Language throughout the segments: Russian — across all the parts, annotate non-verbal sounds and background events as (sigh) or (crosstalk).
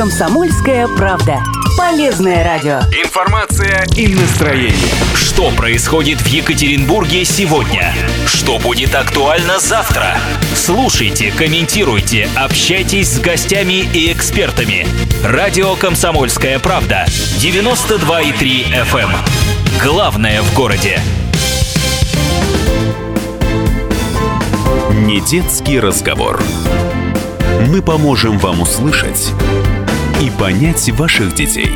Комсомольская правда. Полезное радио. Информация и настроение. Что происходит в Екатеринбурге сегодня? Что будет актуально завтра? Слушайте, комментируйте, общайтесь с гостями и экспертами. Радио «Комсомольская правда». 92,3 FM. Главное в городе. Не детский разговор. Мы поможем вам услышать и понять ваших детей.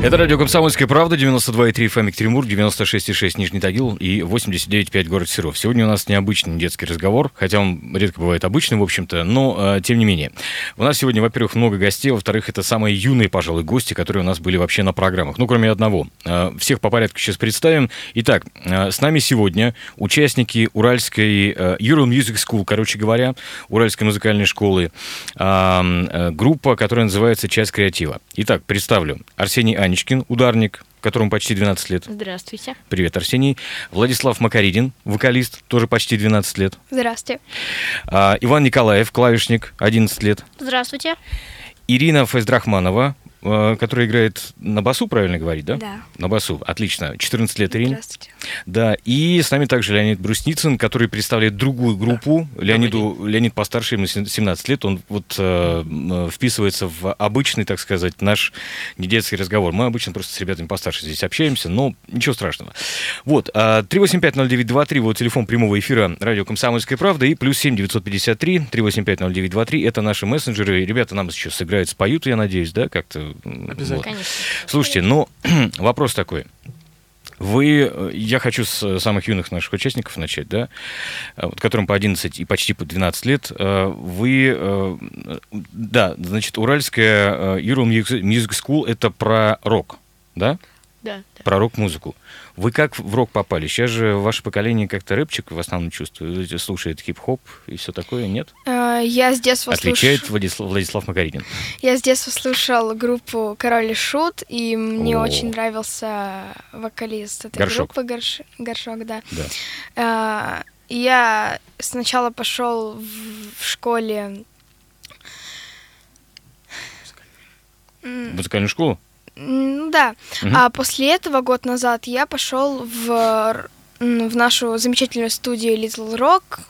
Это радио «Комсомольская правда», 92,3 FM Екатеринбург, 96,6 Нижний Тагил и 89,5 город Серов. Сегодня у нас необычный детский разговор, хотя он редко бывает обычным, в общем-то, но э, тем не менее. У нас сегодня, во-первых, много гостей, во-вторых, это самые юные, пожалуй, гости, которые у нас были вообще на программах. Ну, кроме одного. Э, всех по порядку сейчас представим. Итак, э, с нами сегодня участники Уральской э, Euro Music School, короче говоря, Уральской музыкальной школы, э, э, группа, которая называется «Часть креатива». Итак, представлю. Арсений Анечкин, ударник, которому почти 12 лет. Здравствуйте. Привет, Арсений. Владислав Макаридин, вокалист, тоже почти 12 лет. Здравствуйте. А, Иван Николаев, клавишник, 11 лет. Здравствуйте. Ирина Файздрахманова, э, которая играет на басу, правильно говорить, да? Да. На басу, отлично. 14 лет, Ирина. Здравствуйте. Да, и с нами также Леонид Брусницын, который представляет другую группу. Леониду, Леонид постарше, ему 17 лет, он вот э, э, вписывается в обычный, так сказать, наш недетский разговор. Мы обычно просто с ребятами постарше здесь общаемся, но ничего страшного. Вот, а, 3850923, вот телефон прямого эфира радио «Комсомольская правда» и плюс 7 953 3850923, это наши мессенджеры. Ребята нам сейчас сыграют, споют, я надеюсь, да, как-то? Обязательно. Конечно. Слушайте, ну, (clears throat) вопрос такой. Вы, э, я хочу с самых юных наших участников начать, да, э, вот, которым по 11 и почти по 12 лет. Э, Вы, да, значит, Уральская Euro Music Music School – это про рок, да? Да. да. Про рок-музыку. Вы как в рок попали? Сейчас же ваше поколение как-то рэпчик в основном чувствует, слушает хип-хоп и все такое, нет? Э, Я с детства Отличает слуш- Владислав, Владислав Макаринин. Я с детства слушал группу Король и Шут, и мне О. очень нравился вокалист этой Горшок. группы Горш- Горшок, да. Да. Э, Я сначала пошел в школе. Музыкальную школу? Ну да. Мгм. А после этого, год назад, я пошел в, в нашу замечательную студию Little Rock,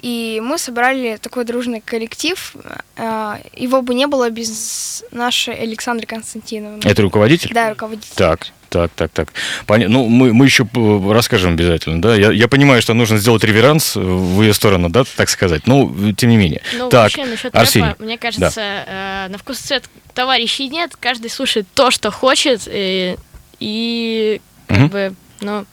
и мы собрали такой дружный коллектив. А, Его бы не было без нашей Александры Константиновны. Это руководитель? Да, руководитель. Так, так, так, так. Поня- Ну, мы, мы еще расскажем обязательно, да. Я, я понимаю, что нужно сделать реверанс в ее сторону, да, так сказать. Ну, тем не менее. Ну, так, вообще, насчет Арсений. рэпа, мне кажется, э, на вкус и цвет товарищей нет, каждый слушает то, что хочет, и, и как Мгм. бы, ну,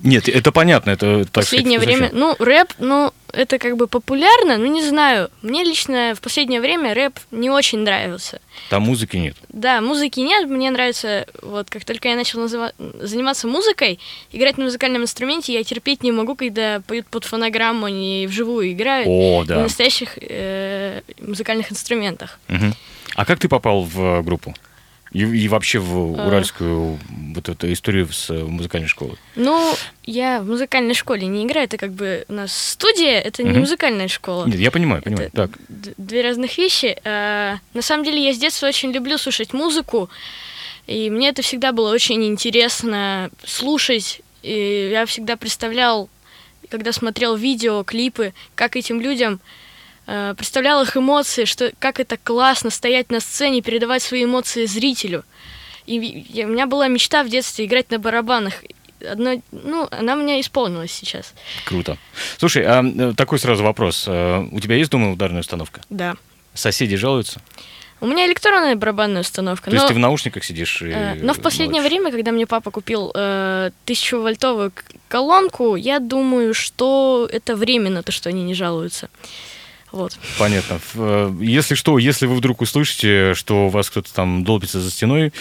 Нет, это понятно, это так последнее сказать, время, ну, рэп, ну, это как бы популярно, ну, не знаю, мне лично в последнее время рэп не очень нравился. Там музыки нет. Да, музыки нет, мне нравится, вот как только я начал называ- заниматься музыкой, играть на музыкальном инструменте, я терпеть не могу, когда поют под фонограмму, они вживую играют О, на да. настоящих э, музыкальных инструментах. Мгм. А как ты попал в э, группу? И, и вообще в А. уральскую вот эту историю с э, музыкальной школы? Ну, я в музыкальной школе не играю, это как бы у нас студия, это не Мгм. музыкальная школа. Нет, я понимаю, понимаю. Это Так. две разных вещи. А, на самом деле я с детства очень люблю слушать музыку, и мне это всегда было очень интересно слушать. И я всегда представлял, когда смотрел видео, клипы, как этим людям представлял их эмоции, что как это классно стоять на сцене, передавать свои эмоции зрителю. И я- у меня была мечта в детстве играть на барабанах. Одно, ну, она у меня исполнилась сейчас. Круто. Слушай, а э, такой сразу вопрос. Э, У тебя есть дома ударная установка? Да. Соседи жалуются? У меня электронная барабанная установка. То есть но- ты в наушниках сидишь? и Э, Но в последнее молчишь? время, когда мне папа купил э, 1000-вольтовую к- колонку, я думаю, что это временно, то, что они не жалуются. Вот. Понятно. Э, Если что, если вы вдруг услышите, что у вас кто-то там долбится за стеной,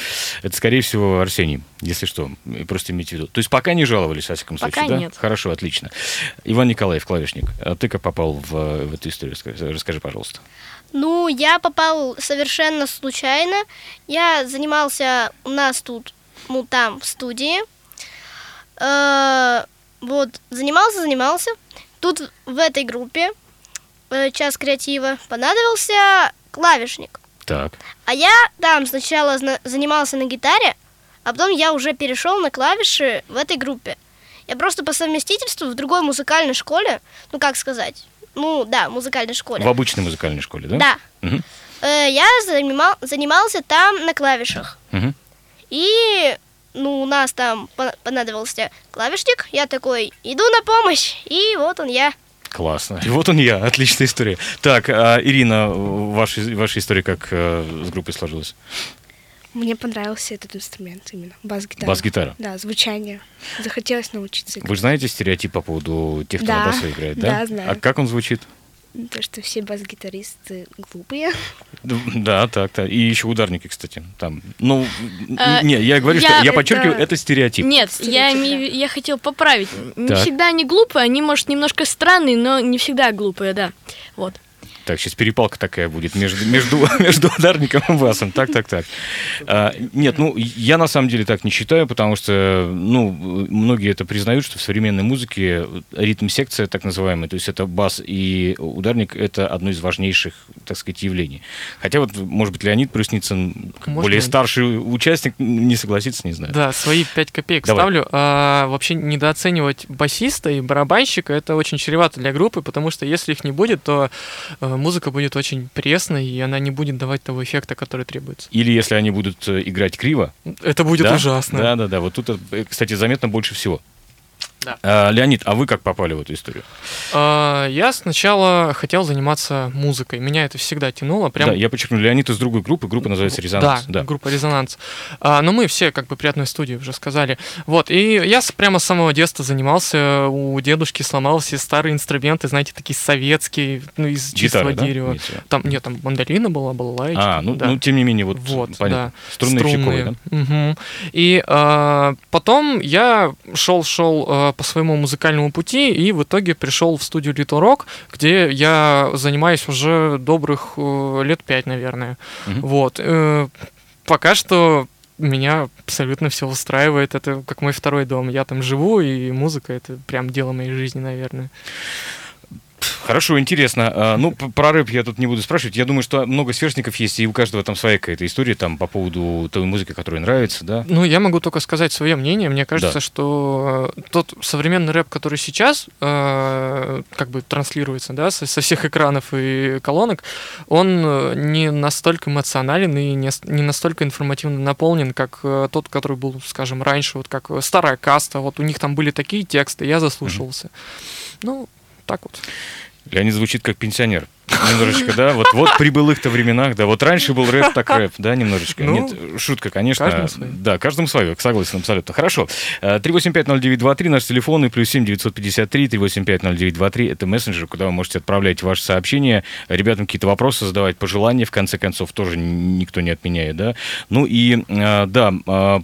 это, скорее всего, Арсений, если что. И Просто имейте в виду. То есть пока не жаловались, во всяком Пока случае, да? нет. Хорошо, отлично. Иван Николаев, клавишник, а ты как попал в, в эту историю? Расскажи, расскажи, пожалуйста. Ну, я попал совершенно случайно. Я занимался у нас тут, ну, там, в студии. Э, вот, занимался, занимался. Тут в этой группе э, час креатива понадобился клавишник. Так. А я там сначала занимался на гитаре, а потом я уже перешел на клавиши в этой группе. Я просто по совместительству в другой музыкальной школе, ну как сказать, ну да, музыкальной школе. В обычной музыкальной школе, да? Да. Э, я занимал, занимался там на клавишах. Мгм. И ну, у нас там пон- понадобился клавишник. Я такой, иду на помощь. И вот он я. Классно. И вот он я. Отличная история. Так, а, Ирина, ваша, ваша история как э, с группой сложилась? Мне понравился этот инструмент именно, бас-гитара. Бас-гитара. Да, звучание. Захотелось научиться играть. Вы знаете стереотип по поводу тех, кто Да. на басу играет, да? Да, знаю. А как он звучит? То, что все бас-гитаристы глупые. (laughs) Да, так, так. И еще ударники, кстати. Там. Ну, А, не, я говорю, я- что я это- подчеркиваю, это стереотип. Нет, я, Стереотип, имею- я хотел поправить. Не Так. всегда они глупые, они, может, немножко странные, но не всегда глупые, да. Вот. Так, сейчас перепалка такая будет между, между, (laughs) между ударником и басом. Так, так, так. А, нет, ну, я на самом деле так не считаю, потому что, ну, многие это признают, что в современной музыке ритм-секция, так называемая, то есть это бас и ударник, это одно из важнейших, так сказать, явлений. Хотя вот, может быть, Леонид Можно более я? старший участник, не согласится, не знаю. Да, свои 5 копеек Давай. ставлю. А, вообще недооценивать басиста и барабанщика это очень чревато для группы, потому что если их не будет, то э, музыка будет очень пресной, и она не будет давать того эффекта, который требуется. Или если они будут э, играть криво, Это будет да? ужасно. Да, да, да. Вот тут, э, кстати, заметно больше всего. Да. А, Леонид, а вы как попали в эту историю? А, я сначала хотел заниматься музыкой. Меня это всегда тянуло. Прям Да, я подчеркну, Леонид из другой группы, группа называется «Резонанс». Да, группа «Резонанс». А, но мы все как бы при одной студии уже сказали. Вот, и я прямо с самого детства занимался. У дедушки сломал все старые инструменты, знаете, такие советские, ну, из чистого Гитары, да, дерева. виду? Там, нет, там мандолина была, балалайка. А, ну, да. ну, тем не менее, вот, Вот, понятно. да. Струнные, пчелковые, да? Мгм. И а, потом я шел-шел по своему музыкальному пути и в итоге пришел в студию Little Rock, где я занимаюсь уже добрых э, лет пять, наверное. Мгм. Вот. э, пока что меня абсолютно все устраивает. Это как мой второй дом. Я там живу, и музыка это прям дело моей жизни, наверное. Хорошо, интересно. А, Ну, про рэп я тут не буду спрашивать. Я думаю, что много сверстников есть, и у каждого там своя какая-то история там по поводу той музыки, которая нравится, да? Ну, я могу только сказать свое мнение. Мне кажется, Да. что э, тот современный рэп, который сейчас э, как бы транслируется, да, со, со всех экранов и колонок, он э, не настолько эмоционален и не, не настолько информативно наполнен, как э, тот, который был, скажем, раньше, вот как старая каста. Вот у них там были такие тексты, я заслушался. Ну, так вот. Леонид звучит как пенсионер. Немножечко, да? Вот, вот при былых-то временах, да. Вот раньше был рэп, так рэп, да, немножечко. Ну, Нет, шутка, конечно. каждому свое. Да, каждому свое, согласен абсолютно. Хорошо. Э, 3850923, наш телефон, и плюс 7953 3850923, это мессенджер, куда вы можете отправлять ваши сообщения, ребятам какие-то вопросы задавать, пожелания, в конце концов, тоже никто не отменяет, да. Ну и, э, да, э,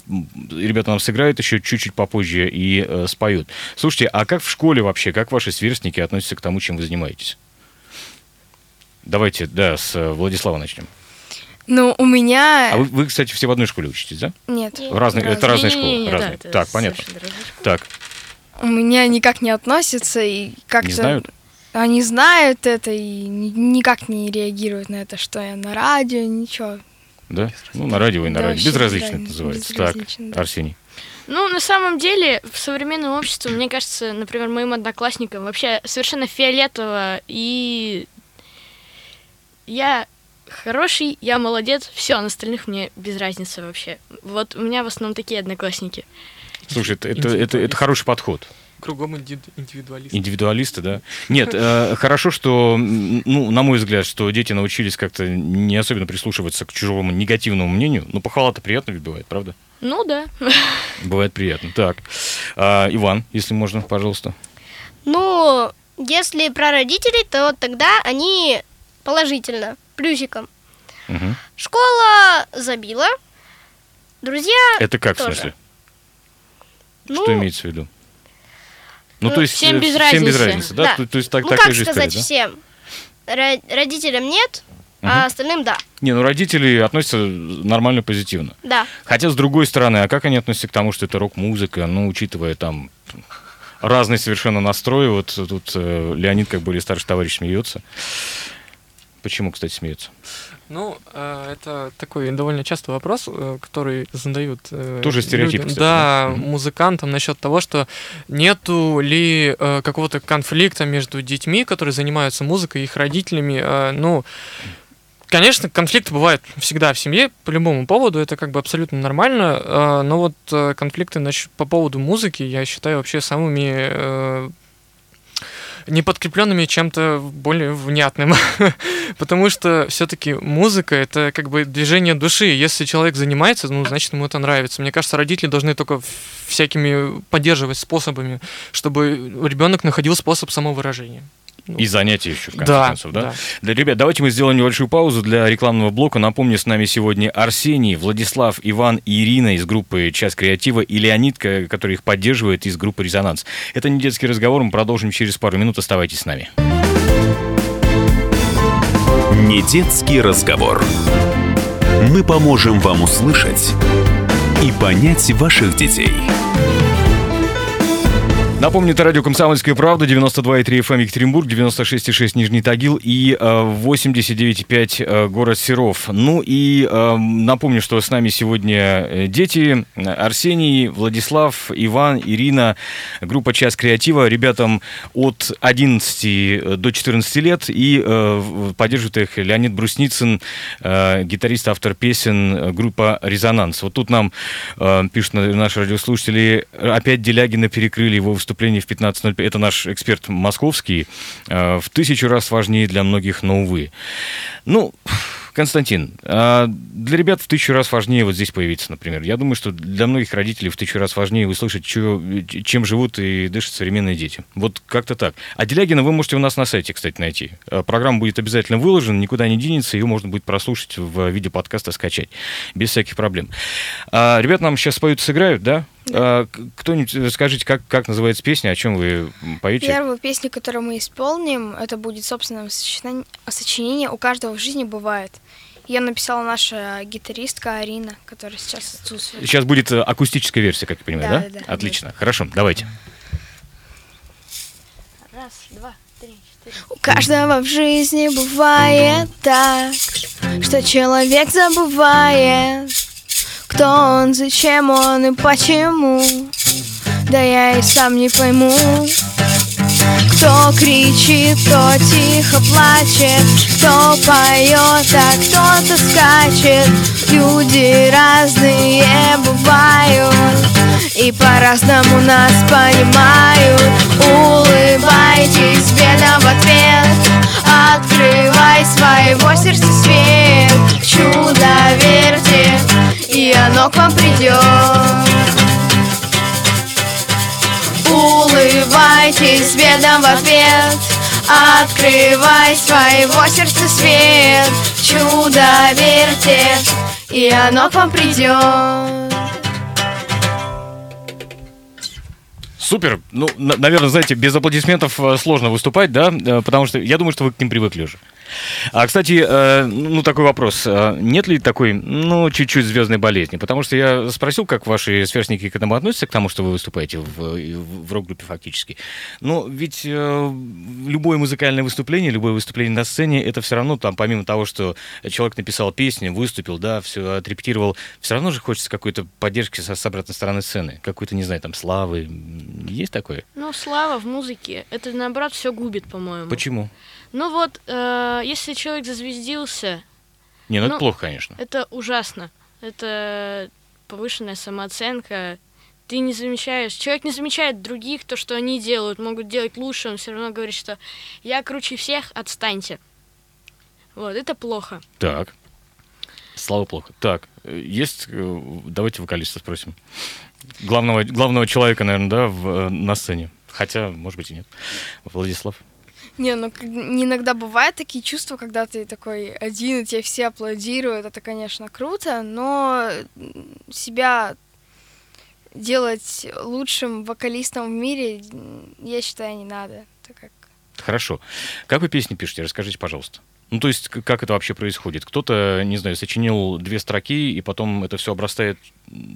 ребята нам сыграют еще чуть-чуть попозже и э, споют. Слушайте, а как в школе вообще, как ваши сверстники относятся к тому, чем вы занимаетесь? Давайте, да, с э, Владислава начнем. Ну, у меня... А вы, вы, кстати, все в одной школе учитесь, да? Нет. В разных, это разные школы. Не-не-не, да, разные. это так, понятно. разные. Так, У меня никак не относятся и как-то... не знают? Они знают это и ни- никак не реагируют на это, что я на радио, ничего. Да? Ну, на радио и на Да, радио. Безразлично безра- это называется. безразлично, так, да. Арсений. Ну, на самом деле, в современном обществе, мне кажется, например, моим одноклассникам вообще совершенно фиолетово, и я хороший, я молодец, все, на остальных мне без разницы вообще. Вот у меня в основном такие одноклассники. Слушай, это, это, это, это хороший подход. Кругом инди- индивидуалист. Индивидуалисты, да? Нет, э, хорошо, что, ну, на мой взгляд, что дети научились как-то не особенно прислушиваться к чужому негативному мнению. Ну, похвала-то приятно ведь бывает, правда? Ну да. (laughs) Бывает приятно. Так, А, Иван, если можно, пожалуйста. Ну, если про родителей, то тогда они положительно, плюсиком. Мгм. Школа забила, друзья, Это как, в Тоже. смысле? ну, Что имеется в виду? Ну, Ну, то есть всем э, без всем без разницы. разницы, да? Да. То, то есть так, ну такая как же сказать история, да? всем? Ро- родителям нет, Мгм. а остальным да. Не, ну родители относятся нормально позитивно. Да. Хотя, с другой стороны, а как они относятся к тому, что это рок-музыка, ну, учитывая там разные совершенно настрои, вот тут э, Леонид, как более старший товарищ, смеется. Почему, кстати, смеются? Ну, э, это такой довольно частый вопрос, э, который задают э, Тоже стереотип, людям, кстати, да, да? Музыкантам насчет того, что нету ли какого-то конфликта между детьми, которые занимаются музыкой, их родителями. Ну, Конечно, конфликты бывают всегда в семье по любому поводу, это как бы абсолютно нормально, но вот конфликты по поводу музыки я считаю вообще самыми э, неподкрепленными чем-то более внятным. (laughs) Потому что все-таки музыка это как бы движение души. Если человек занимается, ну, значит, ему это нравится. Мне кажется, родители должны только всякими поддерживать способами, чтобы ребенок находил способ самовыражения. Ну, И занятия еще, в конце Да, концов, да? да. Да, ребят, давайте мы сделаем небольшую паузу для рекламного блока. Напомню, с нами сегодня Арсений, Владислав, Иван и Ирина из группы «Час креатива» и Леонид, который их поддерживает из группы «Резонанс». Это не детский разговор, мы продолжим через пару минут. Оставайтесь с нами. Не детский разговор. Мы поможем вам услышать и понять ваших детей. Напомню, это радио «Комсомольская правда», 92,3 FM Екатеринбург, 96,6 Нижний Тагил и э, 89,5 э, город Серов. Ну и э, напомню, что с нами сегодня э, дети Арсений, Владислав, Иван, Ирина, группа «Час креатива». Ребятам от 11 до 14 лет и э, поддерживает их Леонид Брусницын, э, гитарист, автор песен, э, группа «Резонанс». Вот тут нам э, пишут на- наши радиослушатели, опять Делягина перекрыли его выступление в 15.05. Это наш эксперт московский. Э, в тысячу раз важнее для многих, но, увы. Ну, Константин, а для ребят в тысячу раз важнее вот здесь появиться, например. Я думаю, что для многих родителей в тысячу раз важнее услышать, чё- чем живут и дышат современные дети. Вот как-то так. А Делягина вы можете у нас на сайте, кстати, найти. Э, Программа будет обязательно выложена, никуда не денется, ее можно будет прослушать в виде подкаста, скачать. Без всяких проблем. А, ребят нам сейчас споют, сыграют, да? А, кто-нибудь скажите, как, как называется песня, о чем вы поете? Первую песню, которую мы исполним, это будет собственное сочинение, «У каждого в жизни бывает». Ее написала наша гитаристка Арина, которая сейчас отсутствует. Сейчас будет э, акустическая версия, как я понимаю, да? Да, да, да. Отлично. Хорошо, давайте. Раз, два, три, четыре. У каждого в жизни бывает так, что человек забывает, кто он, зачем он и почему. Да я и сам не пойму. Кто кричит, кто тихо плачет, кто поет, а кто-то скачет. Люди разные бывают и по-разному нас понимают. Улыбайтесь бедно в ответ, открывай своего сердца свет. Чудо верьте, и оно к вам придет. Улыбайтесь бедом в ответ Открывай своего сердца свет Чудо верьте И оно к вам придет Супер. Ну, на- наверное, знаете, без аплодисментов э, сложно выступать, да? Э, Потому что я думаю, что вы к ним привыкли уже. А, кстати, э, ну, такой вопрос. А Нет ли такой, ну, чуть-чуть звездной болезни? Потому что я спросил, как ваши сверстники к этому относятся, к тому, что вы выступаете в, в рок-группе фактически. Но ведь э, любое музыкальное выступление, любое выступление на сцене, это все равно, там, помимо того, что человек написал песню, выступил, да, все отрепетировал, все равно же хочется какой-то поддержки со, с обратной стороны сцены. Какой-то, не знаю, там, славы. Есть такое? Ну, слава в музыке, это наоборот все губит, по-моему. Почему? Ну вот, э, если человек зазвездился, Не, ну, это Ну, плохо, конечно. это ужасно. Это повышенная самооценка. Ты не замечаешь, человек не замечает других, то, что они делают, могут делать лучше, он все равно говорит, что я круче всех, отстаньте. Вот, это плохо. Так. Слава плохо. Так, э, есть... э, Давайте вокалиста спросим. Главного, главного человека, наверное, да, в, э, на сцене. Хотя, может быть, и нет. Владислав. Не, ну иногда бывают такие чувства, когда ты такой один, и тебе все аплодируют, это, конечно, круто, но себя делать лучшим вокалистом в мире, я считаю, не надо. Так как Хорошо. Как вы песни пишете? Расскажите, пожалуйста. Ну, то есть, как это вообще происходит? Кто-то, не знаю, сочинил две строки, и потом это все обрастает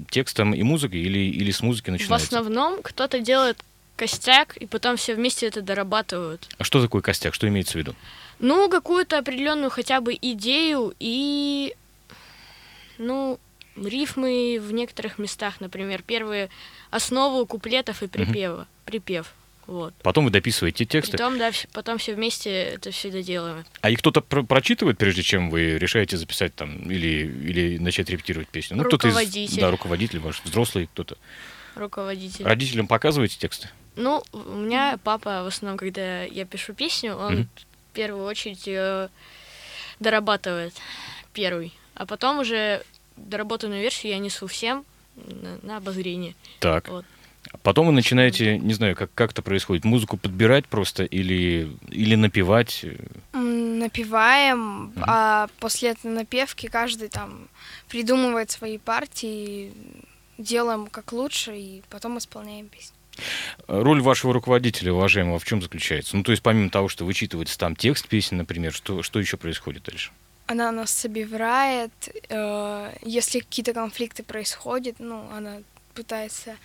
текстом и музыкой, или, или с музыки В начинается? основном кто-то делает костяк, и потом все вместе это дорабатывают. А что такое костяк? Что имеется в виду? Ну, какую-то определенную хотя бы идею и, ну, рифмы в некоторых местах, например, первые основу куплетов и припева, припев. Вот. Потом вы дописываете тексты. Потом, да, потом все вместе это все доделаем. А их кто-то про- прочитывает, прежде чем вы решаете записать там или, или начать репетировать песню? Ну, кто-то из... Руководитель. Да, руководитель ваш, взрослый кто-то. Руководитель. Родителям показываете тексты? Ну, у меня папа в основном, когда я пишу песню, он Мгм. в первую очередь ее дорабатывает первый, а потом уже доработанную версию я несу всем на, на обозрение. Так. Вот. Потом вы начинаете, не знаю, как, как это происходит, музыку подбирать просто или, или напевать. Напеваем, а после этой напевки каждый там придумывает свои партии, делаем как лучше, и потом исполняем песню. Роль вашего руководителя, уважаемого, в чем заключается? Ну, то есть, помимо того, что вычитывается там текст песни, например, что, что еще происходит дальше? Она нас собирает, э, если какие-то конфликты происходят, ну, она пытается,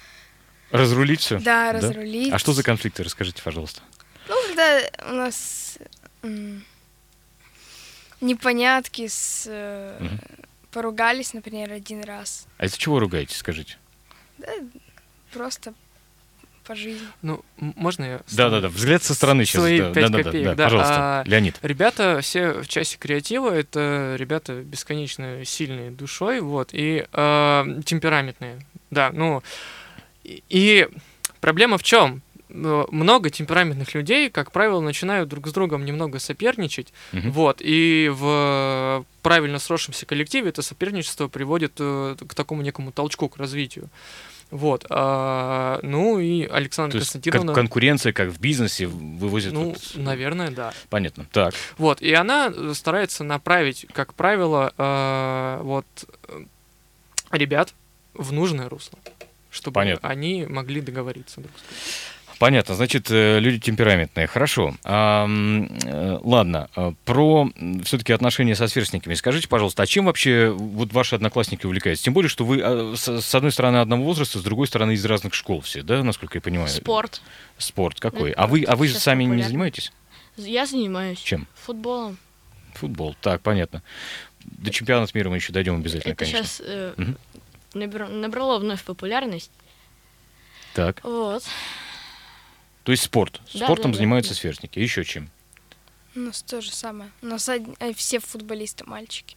Разрулить все? да, разрулить. А что за конфликты? Расскажите, пожалуйста. Ну, когда у нас непонятки с... Мгм. Поругались, например, один раз. А из-за чего ругаетесь, скажите? Да, просто по жизни. Ну, можно я? Да-да-да, взгляд со стороны сейчас. Свои да, пять да, да, копеек, да, да. Пожалуйста, А, Леонид. Ребята все в части креатива, это ребята бесконечно сильные душой, вот, и э, темпераментные. Да, ну, и, проблема в чем? Много темпераментных людей, как правило, начинают друг с другом немного соперничать, Мгм. вот, и в правильно сросшемся коллективе это соперничество приводит э, к такому некому толчку, к развитию. Вот. а, ну и Александра То Константиновна... кон- конкуренция, как в бизнесе, вывозит... ну, вот- наверное, да. Понятно. Так. Вот, и она э, старается направить, как правило, э, вот э, ребят в нужное русло, чтобы Понятно. они могли договориться друг с другом. Понятно, значит, э, люди темпераментные. Хорошо. А, ладно, э, про все-таки отношения со сверстниками. Скажите, пожалуйста, а чем вообще вот ваши одноклассники увлекаются? Тем более, что вы с, одной стороны одного возраста, с другой стороны из разных школ все, да, насколько я понимаю? Спорт. Спорт какой? Ну, А вы, а вы сами не популярно. занимаетесь? Я занимаюсь Чем? футболом. Футбол. Так, понятно. До чемпионата мира мы еще дойдем обязательно, Это конечно. сейчас э, Мгм. Набра- набрало вновь популярность. Так. Вот. То есть спорт. Да, Спортом да, да, занимаются да. сверстники. Еще чем? У нас то же самое. У нас од- э, все футболисты мальчики,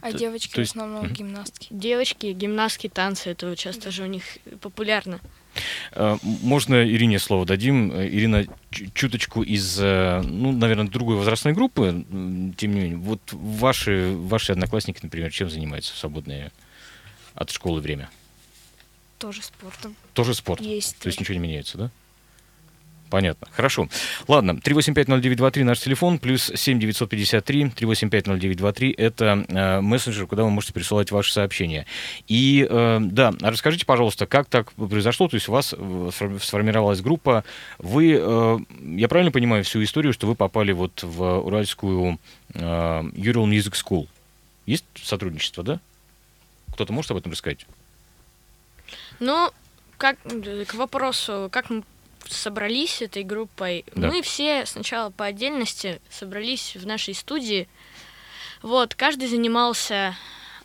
а То- девочки то есть- в основном мгм. гимнастки. Девочки, гимнастки, танцы, это вот сейчас тоже у них популярно. Э, Можно Ирине слово дадим. Э, Ирина чу- чуточку из, э, ну, наверное, другой возрастной группы, тем не менее. Вот ваши, ваши одноклассники, например, чем занимаются в свободное от школы время? Тоже спортом. Тоже спорт? Есть. То есть ничего не меняется, да? Понятно. Хорошо. Ладно, 3850923 наш телефон, плюс 7953 3850923 это э, мессенджер, куда вы можете присылать ваши сообщения. И э, да, расскажите, пожалуйста, как так произошло? То есть у вас э, сфор- сформировалась группа. Вы, э, я правильно понимаю всю историю, что вы попали вот в уральскую э, Ural Music School? Есть сотрудничество, да? Кто-то может об этом рассказать? Ну, как э, к вопросу, как мы собрались этой группой, Да. мы все сначала по отдельности собрались в нашей студии. Вот, каждый занимался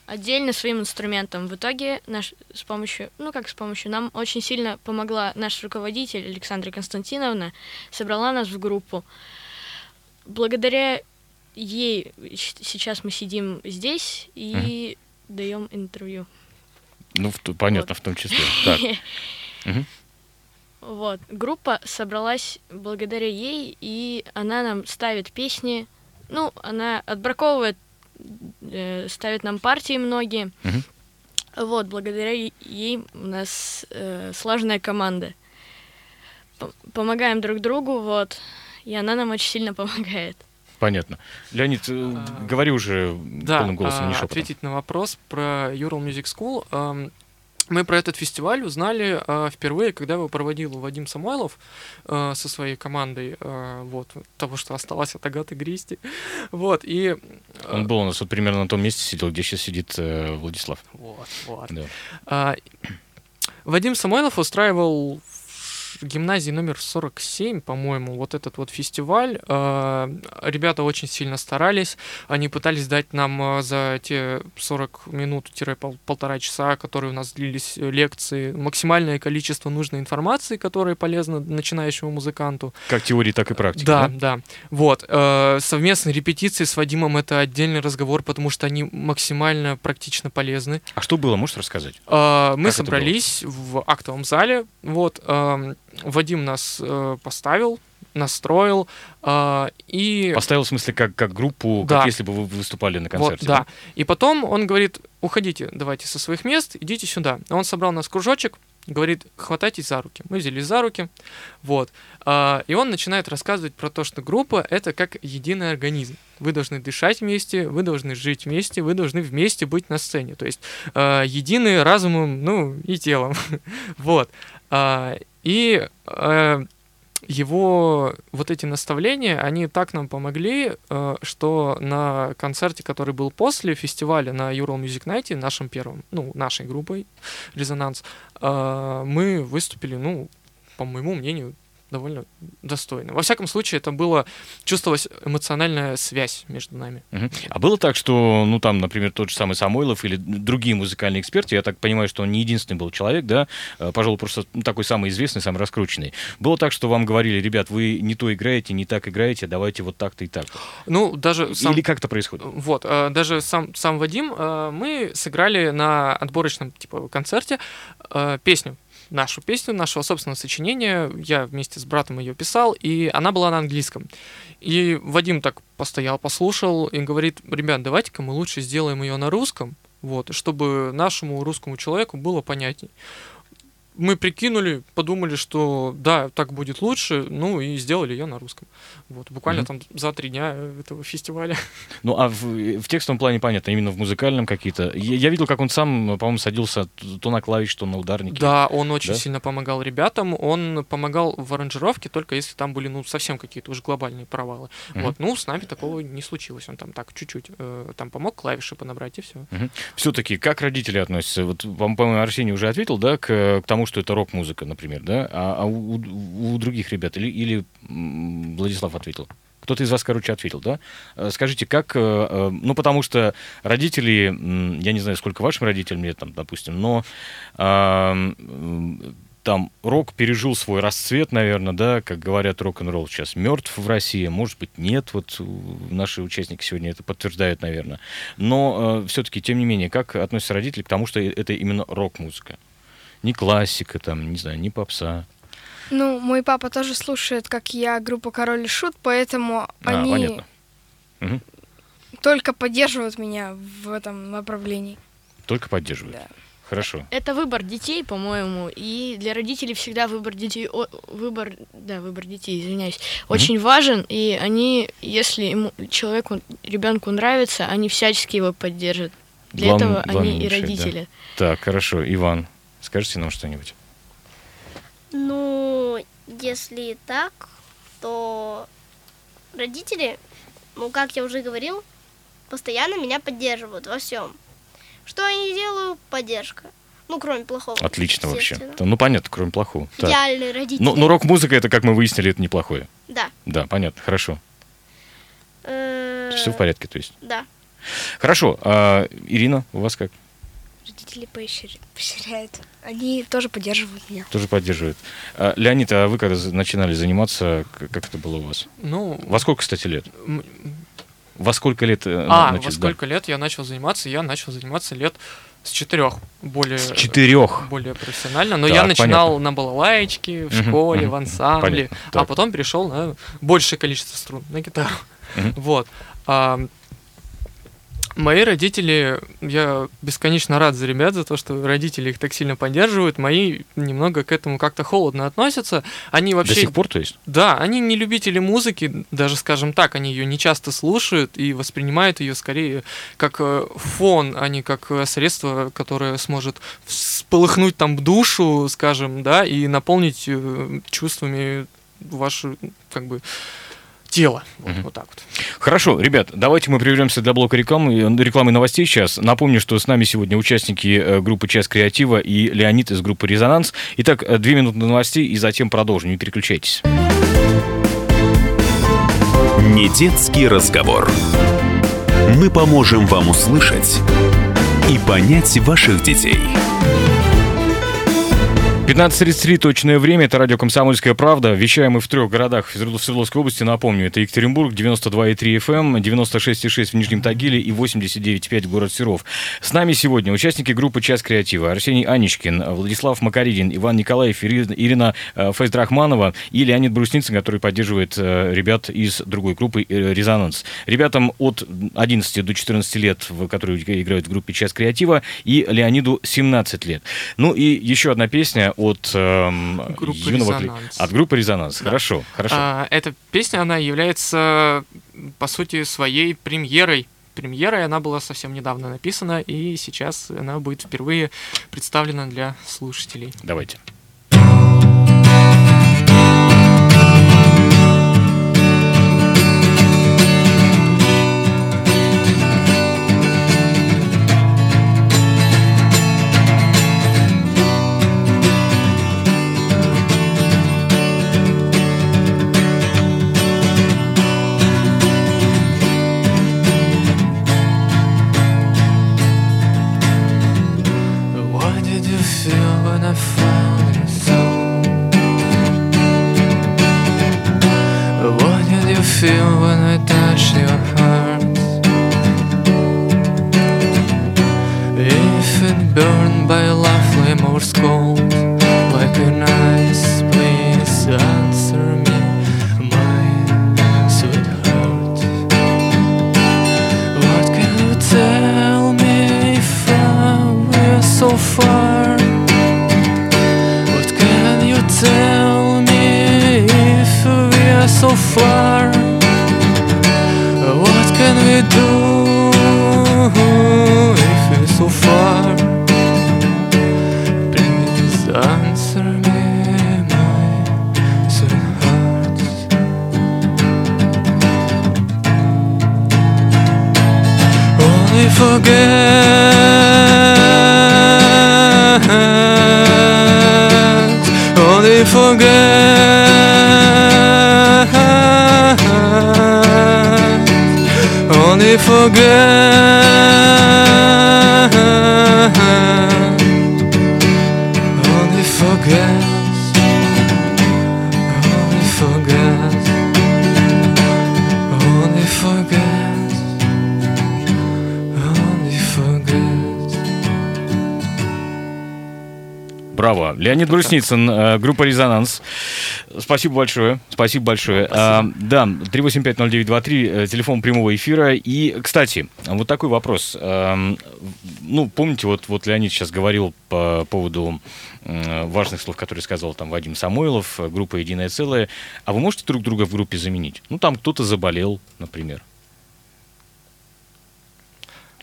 отдельно своим инструментом. В итоге наш, с помощью, ну как с помощью, нам очень сильно помогла наш руководитель Александра Константиновна, собрала нас в группу. Благодаря ей сейчас мы сидим здесь и даем интервью. Ну, в- понятно, в том числе. Так. (laughs) Мгм. Вот, группа собралась благодаря ей, и она нам ставит песни. Ну, она отбраковывает, э, ставит нам партии многие. Мгм. Вот, благодаря ей у нас э, слаженная команда. П- помогаем друг другу, вот, и она нам очень сильно (laughs) помогает. Понятно. Леонид, э, А, говори уже Да, полным голосом, не а, шепотом. ответить на вопрос про Ural Music School. Ам, Мы про этот фестиваль узнали а, впервые, когда его проводил Вадим Самойлов а, со своей командой, вот, того, что осталось от Агаты Гристи. (laughs) Вот, и... Он был у нас вот примерно на том месте сидел, где сейчас сидит э, Владислав. Вот, вот. Да. А, Вадим Самойлов устраивал гимназии номер 47, по-моему, вот этот вот фестиваль. Э, ребята очень сильно старались. Они пытались дать нам э, за те 40 минут-полтора часа, которые у нас длились э, лекции, максимальное количество нужной информации, которая полезна начинающему музыканту. Как теории, так и практики. Да, да. да. Вот. Совместные репетиции с Вадимом это отдельный разговор, потому что они максимально практично полезны. А что было, можешь рассказать? Мы как собрались в актовом зале. Вот. Э, Вадим нас э, поставил, настроил э, и... Поставил в смысле как, как группу, да. как если бы вы выступали на концерте. Вот, да. да. И потом он говорит, уходите, давайте со своих мест, идите сюда. Он собрал нас кружочек, говорит, хватайтесь за руки. Мы взялись за руки, вот. А, и он начинает рассказывать про то, что группа — это как единый организм. Вы должны дышать вместе, вы должны жить вместе, вы должны вместе быть на сцене. То есть а, едины разумом, ну, и телом. (laughs) вот. И его вот эти наставления, они так нам помогли, э, что на концерте, который был после фестиваля на Ural Music Night, нашим первым, ну, нашей группой «Резонанс», э, мы выступили, ну, по моему мнению, довольно достойно. Во всяком случае, это было чувствовалась эмоциональная связь между нами. Угу. А было так, что, ну там, например, тот же самый Самойлов или другие музыкальные эксперты, я так понимаю, что он не единственный был человек, да, э, пожалуй, просто ну, такой самый известный, самый раскрученный. Было так, что вам говорили, ребят, вы не то играете, не так играете, давайте вот так-то и так. Ну даже сам... или как это происходит? Вот, э, даже сам сам Вадим, э, мы сыграли на отборочном типа концерте песню нашу песню, нашего собственного сочинения. Я вместе с братом ее писал, и она была на английском. И Вадим так постоял, послушал и говорит, ребят, давайте-ка мы лучше сделаем ее на русском, вот, чтобы нашему русскому человеку было понятней мы прикинули, подумали, что да, так будет лучше, ну и сделали ее на русском. Вот, буквально mm-hmm. там за три дня этого фестиваля. (laughs) Ну, а в, в текстовом плане понятно, именно в музыкальном какие-то. Я, я видел, как он сам, по-моему, садился то на клавиш, то на ударники. Да, он очень да? сильно помогал ребятам. Он помогал в аранжировке, только если там были, ну, совсем какие-то уже глобальные провалы. Mm-hmm. Вот, ну, с нами такого не случилось. Он там так чуть-чуть э, там помог клавиши понабрать и все. Mm-hmm. Все-таки, как родители относятся? Вот, по-моему, Арсений уже ответил, да, к, к тому, что это рок-музыка, например, да? А, а у, у других ребят или, или Владислав ответил? Кто-то из вас, короче, ответил, да? Э, скажите, как... Э, э, ну, потому что родители, я не знаю, сколько вашим родителям лет, там, допустим, но там рок пережил свой расцвет, наверное, да, как говорят, рок-н-ролл сейчас мертв в России, может быть, нет, вот наши участники сегодня это подтверждают, наверное. Но э, все-таки, тем не менее, как относятся родители к тому, что это именно рок-музыка? Не классика, там, не знаю, не попса. Ну, мой папа тоже слушает, как я, группа Король и Шут, поэтому а, они понятно. Угу. только поддерживают меня в этом направлении. Только поддерживают? Да. Хорошо. Это выбор детей, по-моему, и для родителей всегда выбор детей, о, выбор, да, выбор детей, извиняюсь, mm-hmm. очень важен, и они, если ему, человеку, ребенку нравится, они всячески его поддержат. Для Глав, этого они и родители. Да. Так, хорошо, Иван, скажите нам что-нибудь. Ну, если так, то родители, ну, как я уже говорил, постоянно меня поддерживают во всем. Что я не делаю, поддержка. Ну, кроме плохого. Отлично вообще. Ну, понятно, кроме плохого. Идеальные так. родители. Ну, ну рок-музыка, это, как мы выяснили, это неплохое. Да. Да, понятно, хорошо. Э, Все в порядке, то есть? Да. Хорошо. А, Ирина, у вас как? Родители поощряют. Они тоже поддерживают меня. Тоже поддерживают. А, Леонид, а вы когда начинали заниматься, как это было у вас? Ну... Во сколько, кстати, лет? Во сколько лет? Э, а, начали, во сколько да? лет я начал заниматься? Я начал заниматься лет с четырех более с четырех более профессионально но так, я начинал понятно. на балалайчике в школе в ансамбле понятно. а потом перешел на большее количество струн на гитару (laughs) вот а, Мои родители, я бесконечно рад за ребят, за то, что родители их так сильно поддерживают. Мои немного к этому как-то холодно относятся. Они вообще... До сих пор, то есть? Да, они не любители музыки, даже, скажем так, они ее не часто слушают и воспринимают ее скорее как э, фон, а не как э, средство, которое сможет всполыхнуть там душу, скажем, да, и наполнить э, чувствами вашу, как бы, тело. Вот, вот так вот. Хорошо, ребят, давайте мы прервемся для блока рекламы, рекламы новостей сейчас. Напомню, что с нами сегодня участники э, группы «Час креатива» и Леонид из группы «Резонанс». Итак, э, две минуты новостей и затем продолжим. Не переключайтесь. Не детский разговор. Мы поможем вам услышать и понять ваших детей. 15.33 точное время, это радио «Комсомольская правда». Вещаем мы в трех городах Свердловской области, напомню. Это Екатеринбург, 92,3 FM, 96,6 в Нижнем Тагиле и 89,5 город Серов. С нами сегодня участники группы «Час креатива». Арсений Аничкин, Владислав Макаридин, Иван Николаев, Ирина э, Фейздрахманова и Леонид Брусницын, который поддерживает э, ребят из другой группы «Резонанс». Ребятам от 11 до 14 лет, которые играют в группе «Час креатива», и Леониду 17 лет. Ну и еще одна песня от э, группы юного «Резонанс». от группы Резонанс. Да. Хорошо, хорошо. А, эта песня, она является, по сути, своей премьерой. Премьерой она была совсем недавно написана, и сейчас она будет впервые представлена для слушателей. Давайте. What Леонид Брусницын, э, группа «Резонанс». Спасибо большое. Спасибо большое. А, да, 3850923, э, телефон прямого эфира. И, кстати, вот такой вопрос. Эм, Ну, помните, вот, вот Леонид сейчас говорил по поводу м, важных слов, которые сказал там Вадим Самойлов, э, группа «Единое целое». А вы можете друг друга в группе заменить? Ну, там кто-то заболел, например.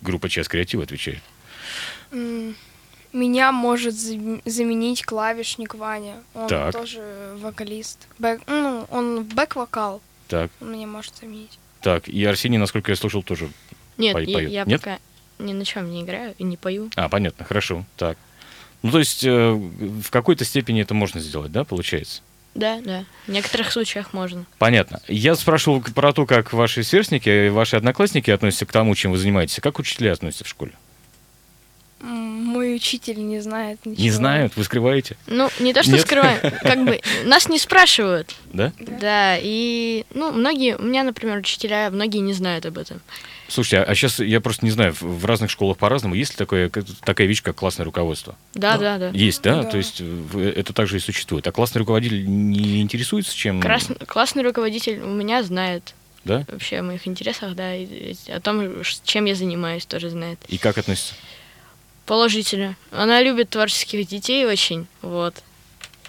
Группа «Час креатива» отвечает. Меня может зам- заменить клавишник Ваня. Он Так. тоже вокалист. Бэк, ну, он бэк-вокал. Так, Он меня может заменить. так. И Арсений, насколько я слышал, тоже Нет, Пой- я, поет. я Нет? пока ни на чем не играю и не пою. А, понятно, хорошо, так. Ну, то есть э, в какой-то степени это можно сделать, да, получается? Да, да. В некоторых случаях можно. Понятно. Я спрашивал про то, как ваши сверстники, ваши одноклассники относятся к тому, чем вы занимаетесь. Как учителя относятся в школе? Мой учитель не знает ничего. Не знают, вы скрываете, Ну, не то, что Нет? скрываем, как бы нас не спрашивают. да? Да, и, ну, многие, у меня, например, учителя, многие не знают об этом. Слушайте, а, сейчас я просто не знаю, в, разных школах по-разному. Есть ли такое, такая вещь, как классное руководство? Да, да, да. Есть, да? Да. То есть в- это также и существует. А классный руководитель не интересуется, чем... Крас- Классный руководитель у меня знает Да? вообще о моих интересах, да, и, и о том, чем я занимаюсь, тоже знает. И как относится? Положительно. Она любит творческих детей очень, вот.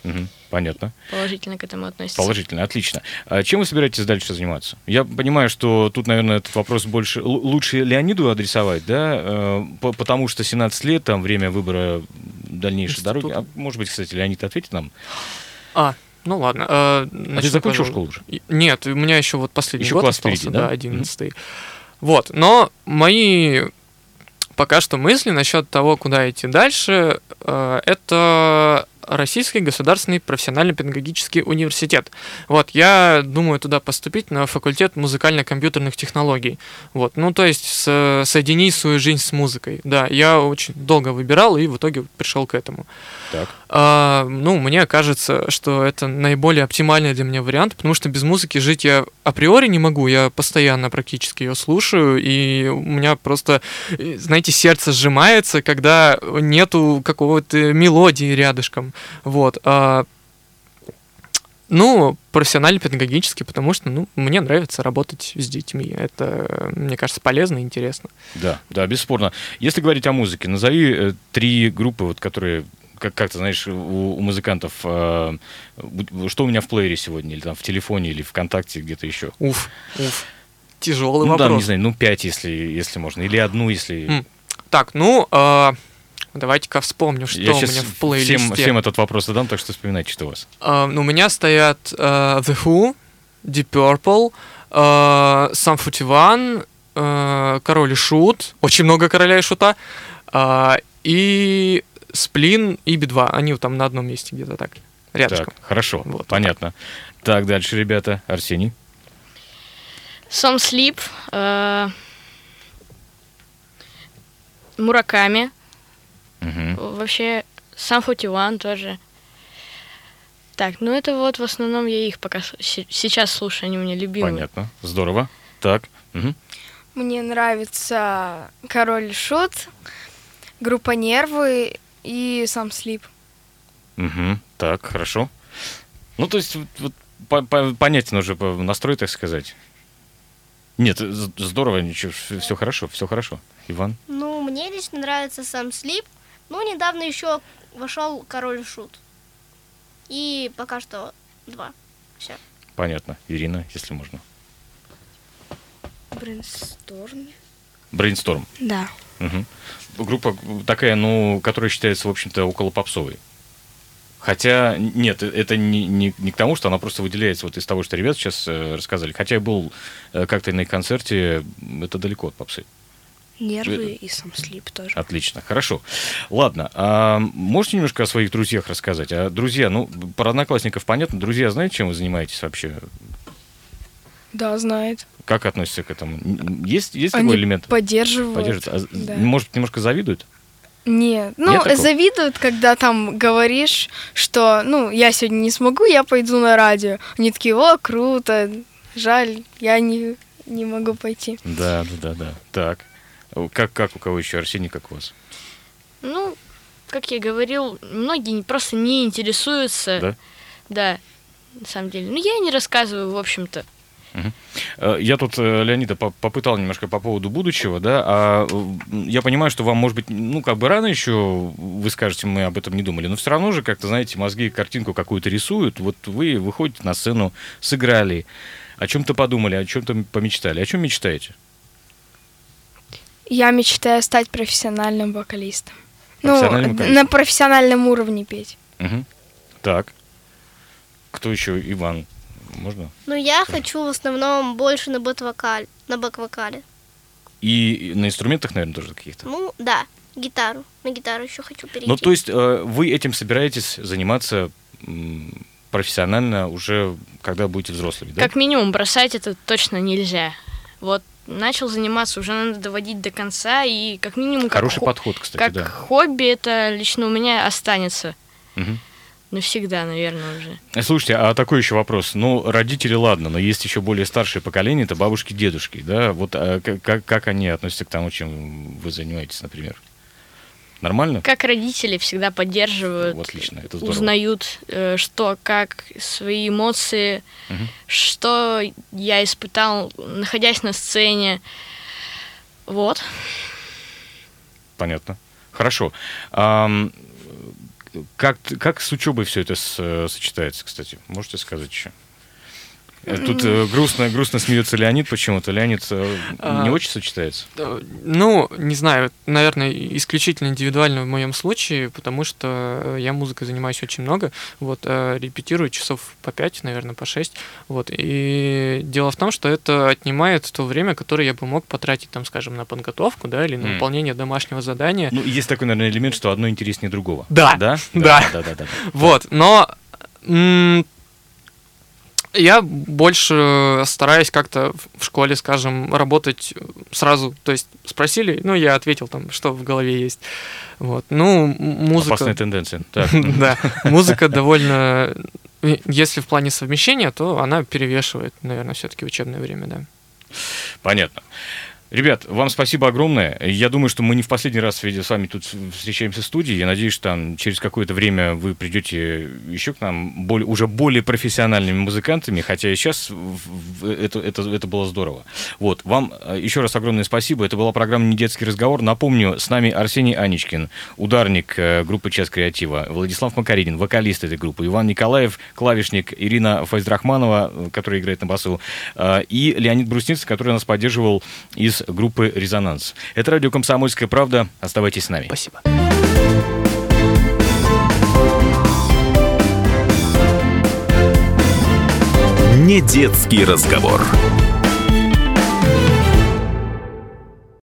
Мгм, понятно. Положительно к этому относится. Положительно, отлично. А чем вы собираетесь дальше заниматься? Я понимаю, что тут, наверное, этот вопрос больше лучше Леониду адресовать, да, э, по- потому что 17 лет, там время выбора дальнейшей Института. дороги. А может быть, кстати, Леонид ответит нам? А, Ну ладно. э, А ты закончил школу уже? Нет, у меня еще вот последний Еще год класс остался, впереди, да? да, одиннадцатый. Вот, но мои пока что мысли насчет того, куда идти дальше, э, это Российский государственный профессионально-педагогический университет. Вот, я думаю туда поступить на факультет музыкально-компьютерных технологий. Вот, ну, то есть с- соединить свою жизнь с музыкой. Да, я очень долго выбирал и в итоге пришел к этому. Так. А, ну, мне кажется, что это наиболее оптимальный для меня вариант, потому что без музыки жить я априори не могу, я постоянно практически ее слушаю, и у меня просто, э, знаете, сердце сжимается, когда нету какого-то мелодии рядышком. Вот. а, ну, профессионально-педагогически, потому что, ну, мне нравится работать с детьми. Это, мне кажется, полезно и интересно. Да, да, бесспорно. Если говорить о музыке, назови э, три группы, вот, которые, как, как ты знаешь, у, у музыкантов, э, что у меня в плеере сегодня, или там в телефоне, или ВКонтакте, где-то еще. Уф, уф. Тяжелый ну, да, вопрос. не знаю, ну, пять, если, если можно, или одну, если... Так, ну, а, давайте-ка вспомню, что Я у меня в плейлисте. всем, всем этот вопрос задам, так что вспоминайте, что у вас. А, ну, у меня стоят а, The Who, Deep Purple, а, Sum 41, а, Король и Шут, очень много Короля и Шута, а, и Сплин и Би-2. Они вот там на одном месте где-то так, рядышком. Так, хорошо, Вот, понятно. Так, дальше, ребята. Арсений. Some Sleep, э, Мураками, вообще Сам 41 тоже. Так, ну это вот в основном я их пока сейчас слушаю, они у меня любимые. Понятно, здорово. Так, мгм. Мне нравится Король Шут, группа Нервы и сам Слип. Мгм. так, хорошо. Ну, то есть, вот, вот по- по- понятен уже по- настрой, так сказать. Нет, здорово, ничего, все хорошо, все хорошо. Иван? Ну, мне лично нравится сам Слип. Ну, недавно еще вошел Король Шут. И пока что два. Все. Понятно. Ирина, если можно. Брейнсторм. Брейнсторм. Да. Мгм. Группа такая, ну, которая считается, в общем-то, около попсовой. Хотя, нет, э- это не, не, не к тому, что она просто выделяется вот из того, что ребята сейчас э, рассказали. Хотя я был э, как-то на их концерте, это далеко от попсы. Нервы и сам слип тоже. Отлично, хорошо. Ладно, а можете немножко о своих друзьях рассказать? А друзья, ну, про одноклассников понятно. Друзья, знаете, чем вы занимаетесь вообще? Да, знает. Как относятся к этому? Есть, есть Они такой элемент? поддерживают. Поддерживают? А, да. Может, немножко завидуют? Нет, ну, Нет такого? завидуют, когда там говоришь, что, ну, я сегодня не смогу, я пойду на радио. Они такие, о, круто, жаль, я не, не могу пойти. Да, да, да, да. Так. Как, как у кого еще? Арсений, как у вас? Ну, как я говорил, многие просто не интересуются. Да? Да, на самом деле. Ну, я и не рассказываю, в общем-то. Э, Я тут э, Леонида по- попытал немножко по поводу будущего, да, а я понимаю, что вам, может быть, ну, как бы рано еще, вы скажете, мы об этом не думали, но все равно же, как-то, знаете, мозги картинку какую-то рисуют, вот вы выходите на сцену, сыграли, о чем-то подумали, о чем-то помечтали. О чем мечтаете? Я мечтаю стать профессиональным вокалистом. Профессиональным ну, вокалистом. на профессиональном уровне петь. Мгм. Так. Кто еще? Иван. Можно? Ну, я хочу в основном больше на бэк-вокале. На бэк-вокале. И и на инструментах, наверное, тоже каких-то. Ну, да, гитару. На гитару еще хочу перейти. Ну, то есть э, вы этим собираетесь заниматься профессионально уже, когда будете взрослыми, да? Как минимум, бросать это точно нельзя. Вот начал заниматься, уже надо доводить до конца, и как минимум... как Хороший хо- подход, кстати, Как да. хобби это лично у меня останется. Мгм. Навсегда, наверное, уже. Слушайте, а такой еще вопрос. Ну, родители, ладно, но есть еще более старшее поколение, это бабушки, дедушки, да? Вот а как, как, они относятся к тому, чем вы занимаетесь, например? Нормально? Как родители всегда поддерживают, Вот отлично, это здорово. узнают, э, что, как, свои эмоции, Мгм. что я испытал, находясь на сцене. Вот. Понятно. Хорошо. Как, как с учебой все это с- э, сочетается, кстати? Можете сказать еще? Тут э, грустно, грустно смеется Леонид почему-то. Леонид э, А. не очень сочетается. Э, Ну, не знаю, наверное, исключительно индивидуально в моем случае, потому что я музыкой занимаюсь очень много, вот, репетирую часов по 5, наверное, по 6, вот, и дело в том, что это отнимает то время, которое я бы мог потратить, там, скажем, на подготовку, да, или на М. выполнение домашнего задания, Ну, есть такой, наверное, элемент, что одно интереснее другого. Да. Да? Да. Да, да, да. да. Вот, но я больше стараюсь как-то в- школе, скажем, работать сразу. То есть спросили, ну, я ответил там, что в голове есть. Вот. Ну, музыка... Опасная тенденция. (laughs) Так. Да, музыка довольно... э, Если в плане совмещения, то она перевешивает, наверное, все-таки учебное время, да. Понятно. Ребят, вам спасибо огромное. Я думаю, что мы не в последний раз с вами тут встречаемся в студии. Я надеюсь, что там через какое-то время вы придете еще к нам более, уже более профессиональными музыкантами, хотя и сейчас это, это, это было здорово. Вот, вам э, еще раз огромное спасибо. Это была программа «Не детский разговор». Напомню, с нами Арсений Аничкин, ударник э, группы «Час Креатива», Владислав Макаринин, вокалист этой группы, Иван Николаев, клавишник, Ирина Файздрахманова, э, которая играет на басу, и Леонид Брусницын, который нас поддерживал из группы «Резонанс». Это радио «Комсомольская правда». Оставайтесь с нами. Спасибо. Не детский разговор.